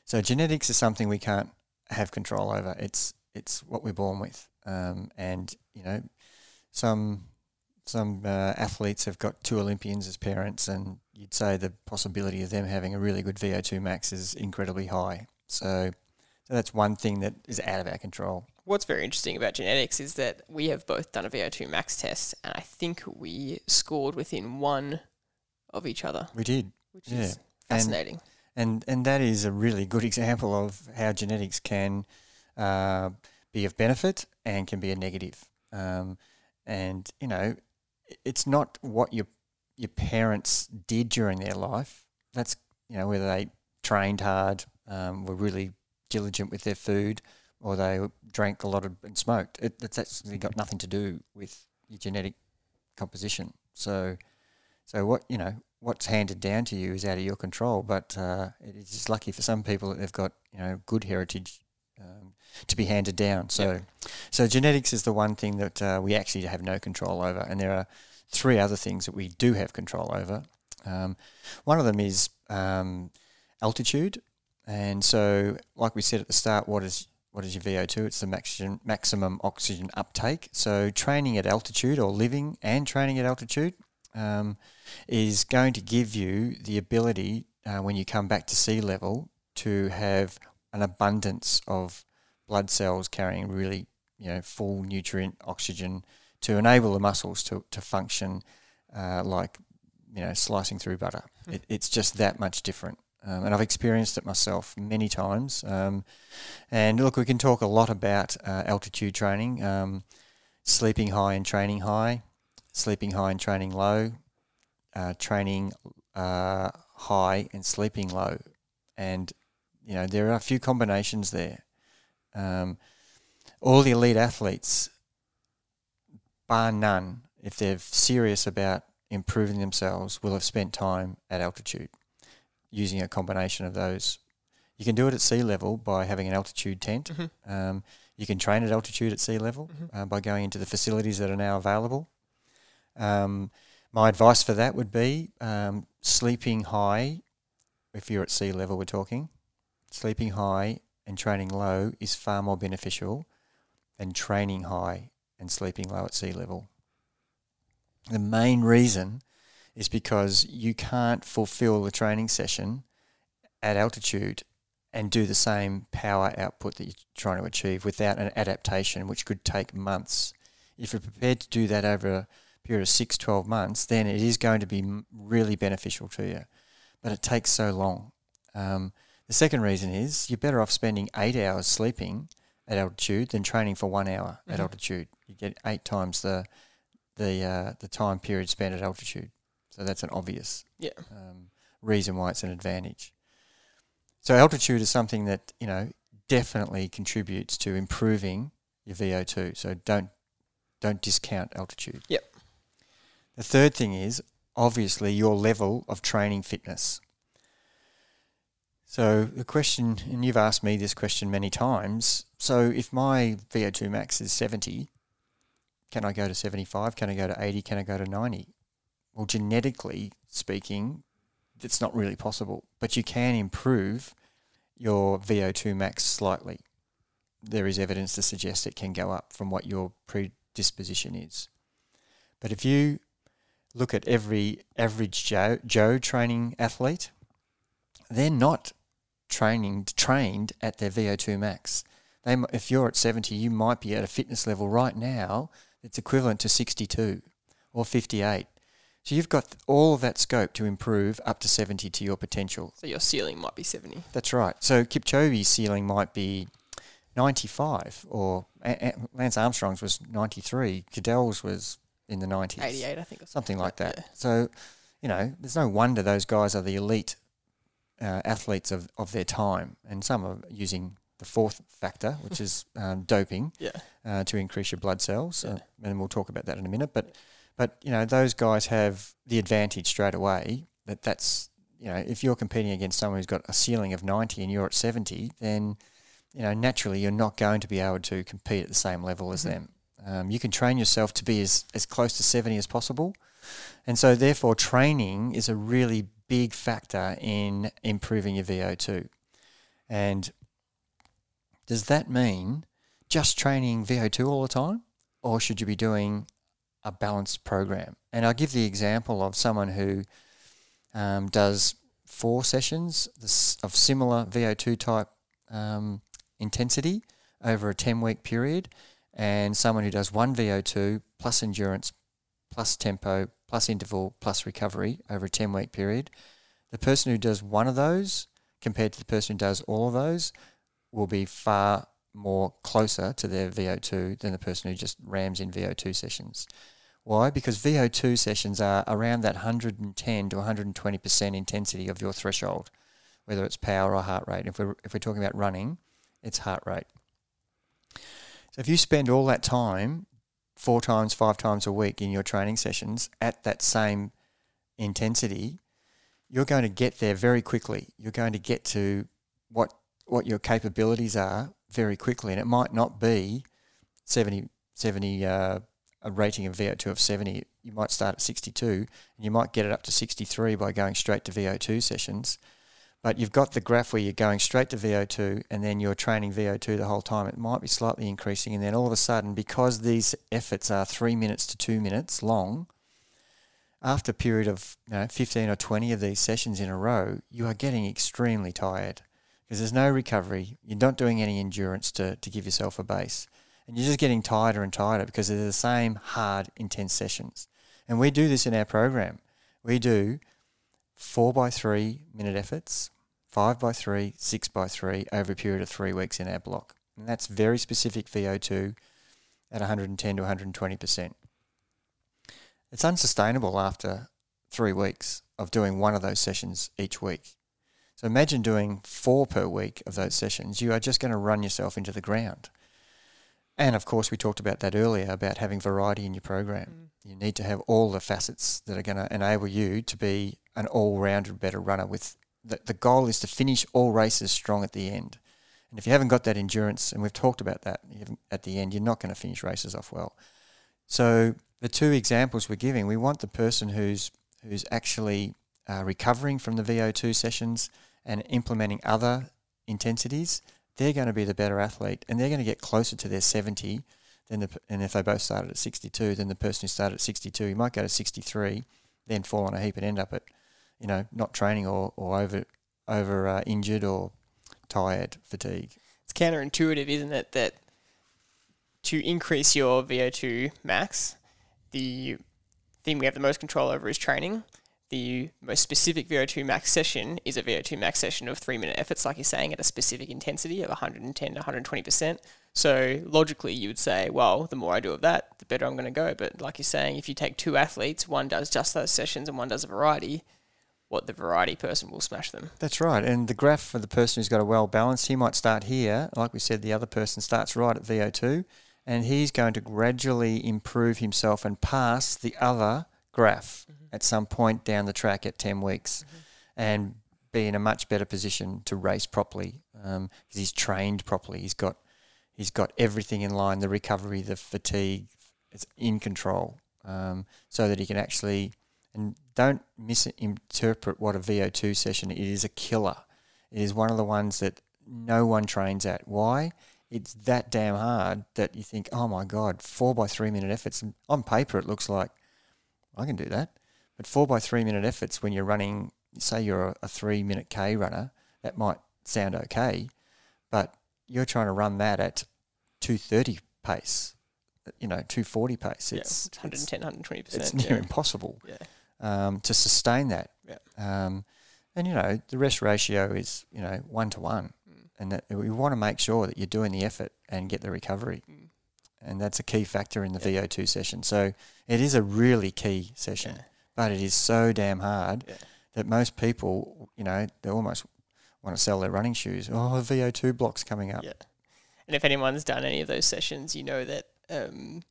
so genetics is something we can't have control over. It's it's what we're born with, um, and you know some some uh, athletes have got two Olympians as parents, and you'd say the possibility of them having a really good VO2 max is incredibly high. So, so that's one thing that is out of our control. What's very interesting about genetics is that we have both done a VO2 max test, and I think we scored within one of each other. We did, which yeah. is fascinating. And, and and that is a really good example of how genetics can uh, be of benefit and can be a negative. Um, and you know, it's not what your your parents did during their life. That's you know whether they trained hard, um, were really diligent with their food, or they drank a lot of and smoked. It, it's actually got nothing to do with your genetic composition. So, so what you know, what's handed down to you is out of your control. But uh, it's just lucky for some people that they've got you know good heritage um, to be handed down. So, yep. so genetics is the one thing that uh, we actually have no control over, and there are three other things that we do have control over. Um, one of them is um, altitude, and so, like we said at the start, what is what is your VO2? It's the maximum maximum oxygen uptake. So, training at altitude or living and training at altitude um, is going to give you the ability uh, when you come back to sea level to have an abundance of blood cells carrying really you know full nutrient oxygen to enable the muscles to, to function uh, like you know slicing through butter. Mm. It, it's just that much different. Um, and I've experienced it myself many times. Um, and look, we can talk a lot about uh, altitude training, um, sleeping high and training high, sleeping high and training low, uh, training uh, high and sleeping low. And, you know, there are a few combinations there. Um, all the elite athletes bar none, if they're serious about improving themselves, will have spent time at altitude using a combination of those. You can do it at sea level by having an altitude tent. Mm-hmm. Um, you can train at altitude at sea level mm-hmm. uh, by going into the facilities that are now available. Um, my advice for that would be um, sleeping high, if you're at sea level, we're talking, sleeping high and training low is far more beneficial than training high and sleeping low at sea level. The main reason is because you can't fulfill the training session at altitude and do the same power output that you're trying to achieve without an adaptation, which could take months. If you're prepared to do that over a period of six, 12 months, then it is going to be really beneficial to you. But it takes so long. Um, the second reason is you're better off spending eight hours sleeping at altitude than training for one hour mm-hmm. at altitude. You get eight times the the uh, the time period spent at altitude. So that's an obvious yeah. um, reason why it's an advantage. So altitude is something that you know definitely contributes to improving your VO2. So don't don't discount altitude. Yep. The third thing is obviously your level of training fitness. So the question, and you've asked me this question many times. So if my VO2 max is 70, can I go to 75? Can I go to 80? Can I go to 90? Well, genetically speaking, it's not really possible, but you can improve your VO2 max slightly. There is evidence to suggest it can go up from what your predisposition is. But if you look at every average Joe, Joe training athlete, they're not training trained at their VO2 max. They, if you're at 70, you might be at a fitness level right now that's equivalent to 62 or 58. So you've got all of that scope to improve up to 70 to your potential. So your ceiling might be 70. That's right. So Kipchoge's ceiling might be 95, or A- A- Lance Armstrong's was 93. Cadel's was in the 90s, 88, I think. Or something like that. Yeah. So, you know, there's no wonder those guys are the elite uh, athletes of, of their time, and some are using the fourth factor, which is um, doping, Yeah. uh, to increase your blood cells, uh, and we'll talk about that in a minute. But, but you know, those guys have the advantage straight away that that's you know, if you're competing against someone who's got a ceiling of 90 and you're at 70, then you know naturally you're not going to be able to compete at the same level as Mhm. them. Um, you can train yourself to be as, as close to 70 as possible. And so, therefore, training is a really big factor in improving your VO2. And does that mean just training VO2 all the time? Or should you be doing a balanced program? And I'll give the example of someone who um, does four sessions of similar VO2 type um, intensity over a 10 week period, and someone who does one VO2 plus endurance plus tempo plus interval plus recovery over a 10 week period. The person who does one of those compared to the person who does all of those will be far more closer to their VO2 than the person who just rams in VO2 sessions. Why? Because VO2 sessions are around that 110 to 120% intensity of your threshold, whether it's power or heart rate. If we're, if we're talking about running, it's heart rate. So if you spend all that time, four times, five times a week in your training sessions at that same intensity, you're going to get there very quickly. You're going to get to what what your capabilities are very quickly, and it might not be 70, 70 uh, a rating of VO2 of 70. You might start at 62, and you might get it up to 63 by going straight to VO2 sessions. But you've got the graph where you're going straight to VO2 and then you're training VO2 the whole time. It might be slightly increasing, and then all of a sudden, because these efforts are three minutes to two minutes long, after a period of you know, 15 or 20 of these sessions in a row, you are getting extremely tired because there's no recovery. You're not doing any endurance to, to give yourself a base. And you're just getting tighter and tighter because they're the same hard, intense sessions. And we do this in our program. We do four by three minute efforts, five by three, six by three over a period of three weeks in our block. And that's very specific VO2 at 110 to 120%. It's unsustainable after three weeks of doing one of those sessions each week. So imagine doing four per week of those sessions. You are just going to run yourself into the ground. And of course, we talked about that earlier about having variety in your program. You need to have all the facets that are going to enable you to be an all-rounded better runner. With the, the goal is to finish all races strong at the end. And if you haven't got that endurance, and we've talked about that at the end, you're not going to finish races off well. So the two examples we're giving, we want the person who's who's actually uh, recovering from the VO2 sessions and implementing other intensities. They're going to be the better athlete, and they're going to get closer to their 70 than the. And if they both started at 62, then the person who started at 62, he might go to 63, then fall on a heap and end up at, you know, not training or, or over over uh, injured or tired, fatigue. It's counterintuitive, isn't it, that to increase your VO2 max, the thing we have the most control over is training. The most specific VO2 max session is a VO2 max session of three minute efforts, like you're saying, at a specific intensity of 110 to 120%. So logically, you would say, well, the more I do of that, the better I'm going to go. But like you're saying, if you take two athletes, one does just those sessions and one does a variety, what the variety person will smash them. That's right. And the graph for the person who's got a well balanced, he might start here. Like we said, the other person starts right at VO2, and he's going to gradually improve himself and pass the other graph at some point down the track at 10 weeks and be in a much better position to race properly because he's trained properly. He's got, he's got everything in line the recovery, the fatigue, it's in control um, so that he can actually and don't misinterpret what a VO2 session is. It is a killer. It is one of the ones that no one trains at. Why? It's that damn hard that you think, oh my God, four by three minute efforts. And on paper, it looks like I can do that. But four by three minute efforts when you're running, say you're a, a three minute K runner, that might sound okay. But you're trying to run that at 230 pace, you know, 240 pace. Yeah, It's, it's 110, 120 it's near Yeah. impossible yeah, um, to sustain that. Yeah. Um, and you know, the rest ratio is you know one to one, Mm. and that we want to make sure that you're doing the effort and get the recovery, Mm. and that's a key factor in the Yeah. VO2 session. So it is a really key session, Yeah. But it is so damn hard Yeah. that most people, you know, they almost want to sell their running shoes. Oh, VO2 blocks coming up. Yeah. And if anyone's done any of those sessions, you know that um,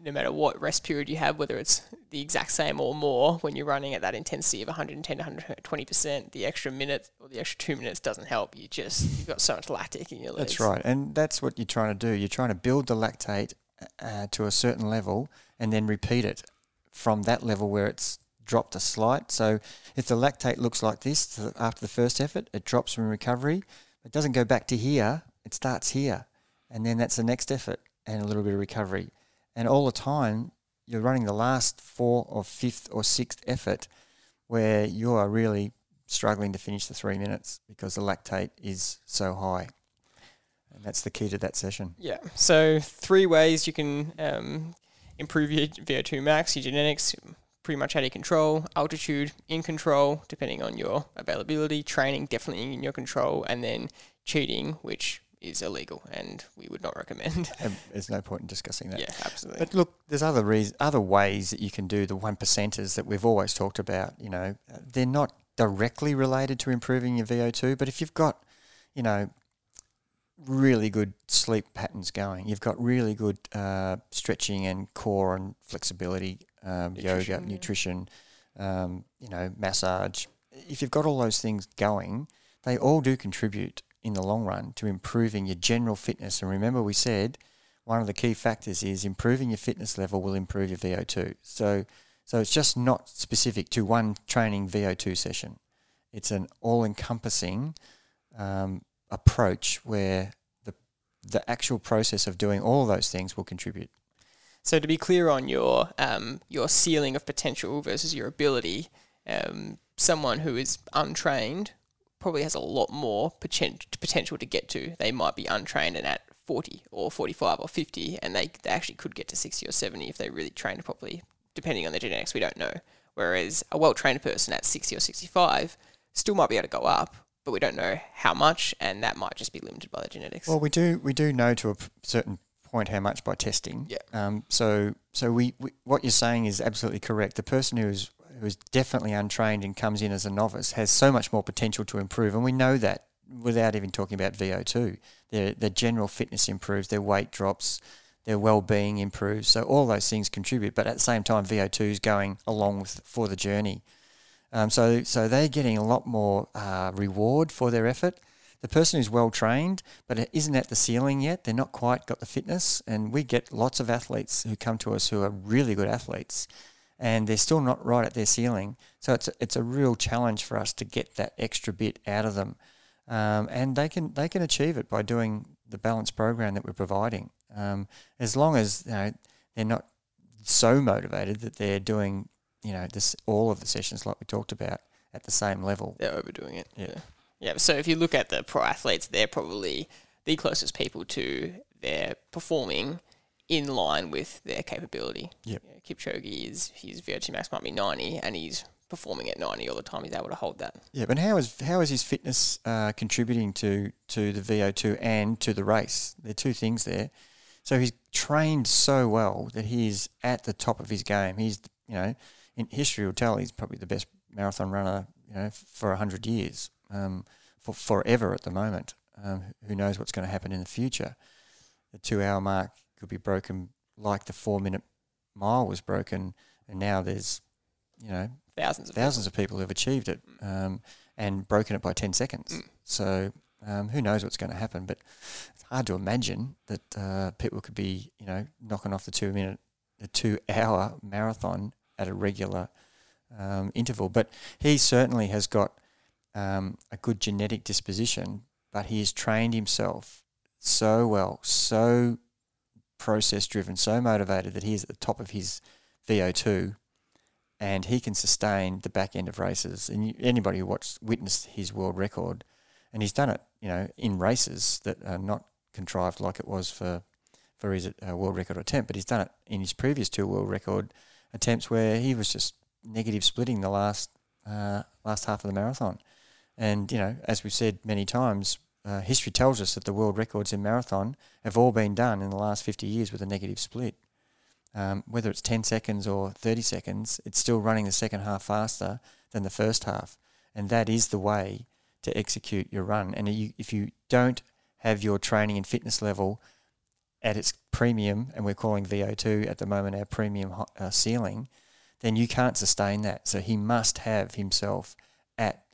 no matter what rest period you have, whether it's the exact same or more, when you're running at that intensity of 110 to 120%, the extra minute or the extra two minutes doesn't help. You just, you've got so much lactic in your legs. That's right, and that's what you're trying to do. You're trying to build the lactate uh, to a certain level, and then repeat it from that level where it's dropped a slight. So if the lactate looks like this after the first effort, it drops from recovery. It doesn't go back to here. It starts here, and then that's the next effort and a little bit of recovery. And all the time, you're running the last four or fifth or sixth effort where you are really struggling to finish the three minutes because the lactate is so high. And that's the key to that session. Yeah. So three ways you can um, improve your VO2 max, your genetics, pretty much out of control, altitude in control, depending on your availability, training definitely in your control, and then cheating, which is illegal and we would not recommend. There's no point in discussing that. yeah, absolutely. But look, there's other reas other ways that you can do the one percenters that we've always talked about. You know, they're not directly related to improving your VO2, but if you've got, you know, really good sleep patterns going, you've got really good uh, stretching and core and flexibility, um, yoga, Nutrition, yeah. nutrition, um, you know, massage. If you've got all those things going, they all do contribute in the long run to improving your general fitness. And remember, we said one of the key factors is improving your fitness level will improve your VO2. So, so it's just not specific to one training VO2 session. It's an all-encompassing um, approach where the the actual process of doing all those things will contribute. So to be clear on your um, your ceiling of potential versus your ability, um, someone who is untrained probably has a lot more poten- potential to get to. They might be untrained and at 40 or 45 or 50, and they, they actually could get to 60 or 70 if they really trained properly, depending on their genetics. We don't know. Whereas a well trained person at 60 or 65 still might be able to go up, but we don't know how much, and that might just be limited by the genetics. Well, we do we do know to a certain point how much by testing. Yeah. Um. So so we, we what you're saying is absolutely correct. The person who's who's definitely untrained and comes in as a novice has so much more potential to improve, and we know that without even talking about VO2. Their their general fitness improves, their weight drops, their well-being improves. So all those things contribute, but at the same time, VO2 is going along with for the journey. Um, so so they're getting a lot more uh, reward for their effort. The person who's well trained but isn't at the ceiling yet, they're not quite got the fitness. And we get lots of athletes who come to us who are really good athletes, and they're still not right at their ceiling. So it's a, it's a real challenge for us to get that extra bit out of them, um, and they can they can achieve it by doing the balance program that we're providing. Um, as long as you know they're not so motivated that they're doing you know this all of the sessions like we talked about at the same level. they're overdoing it. Yeah. Yeah. Yeah. So if you look at the pro athletes, they're probably the closest people to their performing in line with their capability. Yep. You know, Kipchoge is his VO2 max might be 90 and he's performing at 90 all the time. He's able to hold that. Yeah, but how is how is his fitness uh, contributing to to the VO two and to the race? There are two things there. So he's trained so well that he's at the top of his game. He's you know in history will tell he's probably the best marathon runner you know for hundred years, um, for forever at the moment. Um, who knows what's going to happen in the future? The two hour mark could be broken like the four minute mile was broken, and now there's you know Thousands of thousands of people who've achieved it um, and broken it by 10 seconds. Mm. So um, who knows what's going to happen? But it's hard to imagine that uh, people could be, you know, knocking off the two minute, the two hour marathon at a regular um, interval. But he certainly has got um, a good genetic disposition, but he has trained himself so well, so process driven, so motivated that he is at the top of his VO2 and he can sustain the back end of races. And you, anybody who watched witnessed his world record and he's done it, you know, in races that are not contrived like it was for for his uh, world record attempt, but he's done it in his previous two world record attempts where he was just negative splitting the last uh, last half of the marathon. And you know, as we've said many times, uh, history tells us that the world records in marathon have all been done in the last 50 years with a negative split. Um, whether it's 10 seconds or 30 seconds, it's still running the second half faster than the first half. And that is the way to execute your run. And you, if you don't have your training and fitness level at its premium, and we're calling VO2 at the moment our premium uh, ceiling, then you can't sustain that. So he must have himself at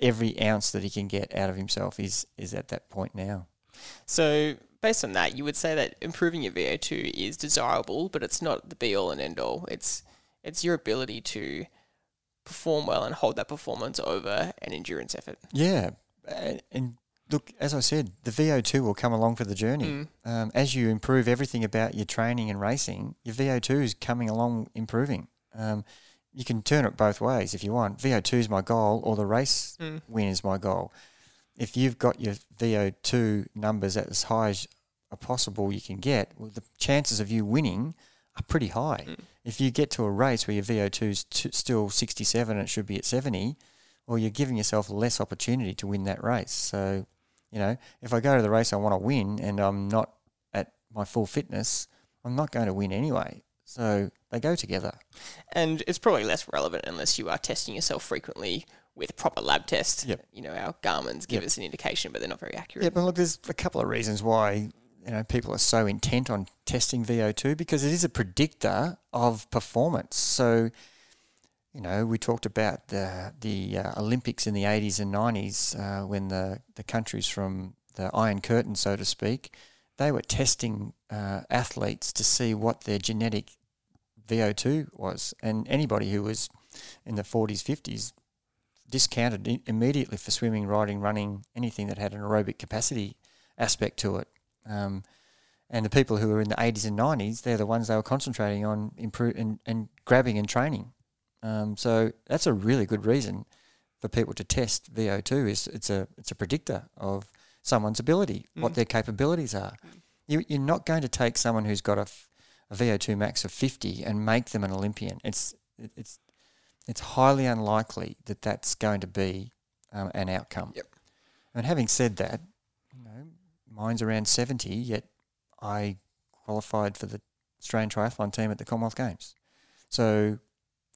every ounce that he can get out of himself is is at that point now. So based on that, you would say that improving your VO2 is desirable, but it's not the be all and end all. It's it's your ability to perform well and hold that performance over an endurance effort. Yeah, and, look, as I said, the VO2 will come along for the journey. Mm. Um, as you improve everything about your training and racing, your VO2 is coming along improving. Um, you can turn it both ways if you want. VO2 is my goal, or the race mm. win is my goal. If you've got your VO2 numbers at as high as possible you can get, well, the chances of you winning are pretty high. Mm. If you get to a race where your VO2 is t- still 67 and it should be at 70, well, you're giving yourself less opportunity to win that race. So, you know, if I go to the race I want to win and I'm not at my full fitness, I'm not going to win anyway. So they go together. And it's probably less relevant unless you are testing yourself frequently with proper lab tests. Yep. You know, our Garmin's give yep. us an indication, but they're not very accurate. Yeah, but look, there's a couple of reasons why you know people are so intent on testing VO2 because it is a predictor of performance. So, you know, we talked about the the uh, Olympics in the 80s and 90s uh, when the the countries from the Iron Curtain, so to speak, they were testing uh, athletes to see what their genetic VO2 was, and anybody who was in the 40s, 50s discounted immediately for swimming, riding, running, anything that had an aerobic capacity aspect to it. Um, and the people who were in the 80s and 90s, they're the ones they were concentrating on improve and, and grabbing and training. Um, so that's a really good reason for people to test VO2. Is it's a it's a predictor of someone's ability, mm. what their capabilities are. You, you're not going to take someone who's got a, a VO2 max of 50 and make them an Olympian. It's it's it's highly unlikely that that's going to be um, an outcome. Yep. And having said that, you know, mine's around 70, yet I qualified for the Australian triathlon team at the Commonwealth Games. So,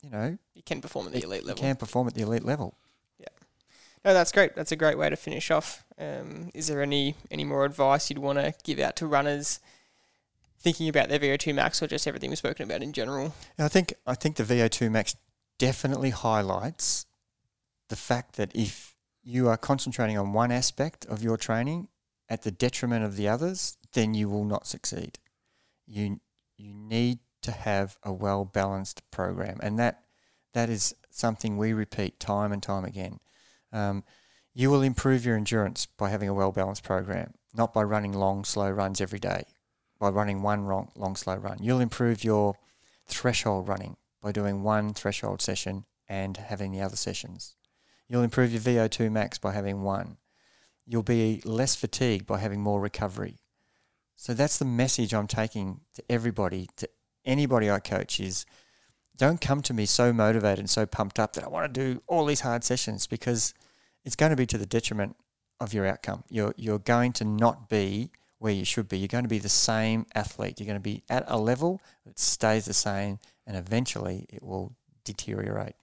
you know, you can perform at the elite level. You can perform at the elite level. Yeah. No, that's great. That's a great way to finish off. Um, is there any any more advice you'd want to give out to runners thinking about their VO2 max, or just everything we've spoken about in general? I think I think the VO2 max definitely highlights the fact that if you are concentrating on one aspect of your training at the detriment of the others, then you will not succeed. You you need to have a well balanced program, and that that is something we repeat time and time again. Um, you will improve your endurance by having a well balanced program, not by running long, slow runs every day. By running one long, long, slow run, you'll improve your threshold running by doing one threshold session and having the other sessions. You'll improve your VO2 max by having one. You'll be less fatigued by having more recovery. So that's the message I'm taking to everybody, to anybody I coach is don't come to me so motivated and so pumped up that I want to do all these hard sessions because it's going to be to the detriment of your outcome. You're, you're going to not be where you should be. You're going to be the same athlete. You're going to be at a level that stays the same and eventually it will deteriorate.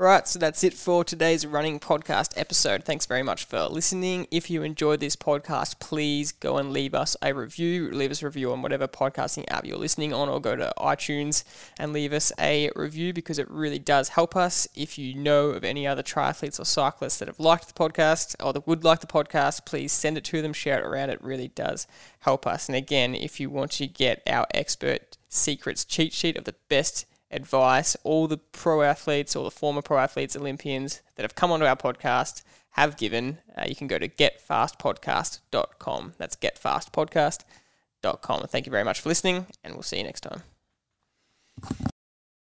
Right, so that's it for today's running podcast episode. Thanks very much for listening. If you enjoyed this podcast, please go and leave us a review. Leave us a review on whatever podcasting app you're listening on, or go to iTunes and leave us a review because it really does help us. If you know of any other triathletes or cyclists that have liked the podcast or that would like the podcast, please send it to them, share it around. It really does help us. And again, if you want to get our expert secrets cheat sheet of the best advice all the pro athletes all the former pro athletes, Olympians that have come onto our podcast have given, uh, you can go to getfastpodcast.com. That's getfastpodcast.com. Thank you very much for listening, and we'll see you next time.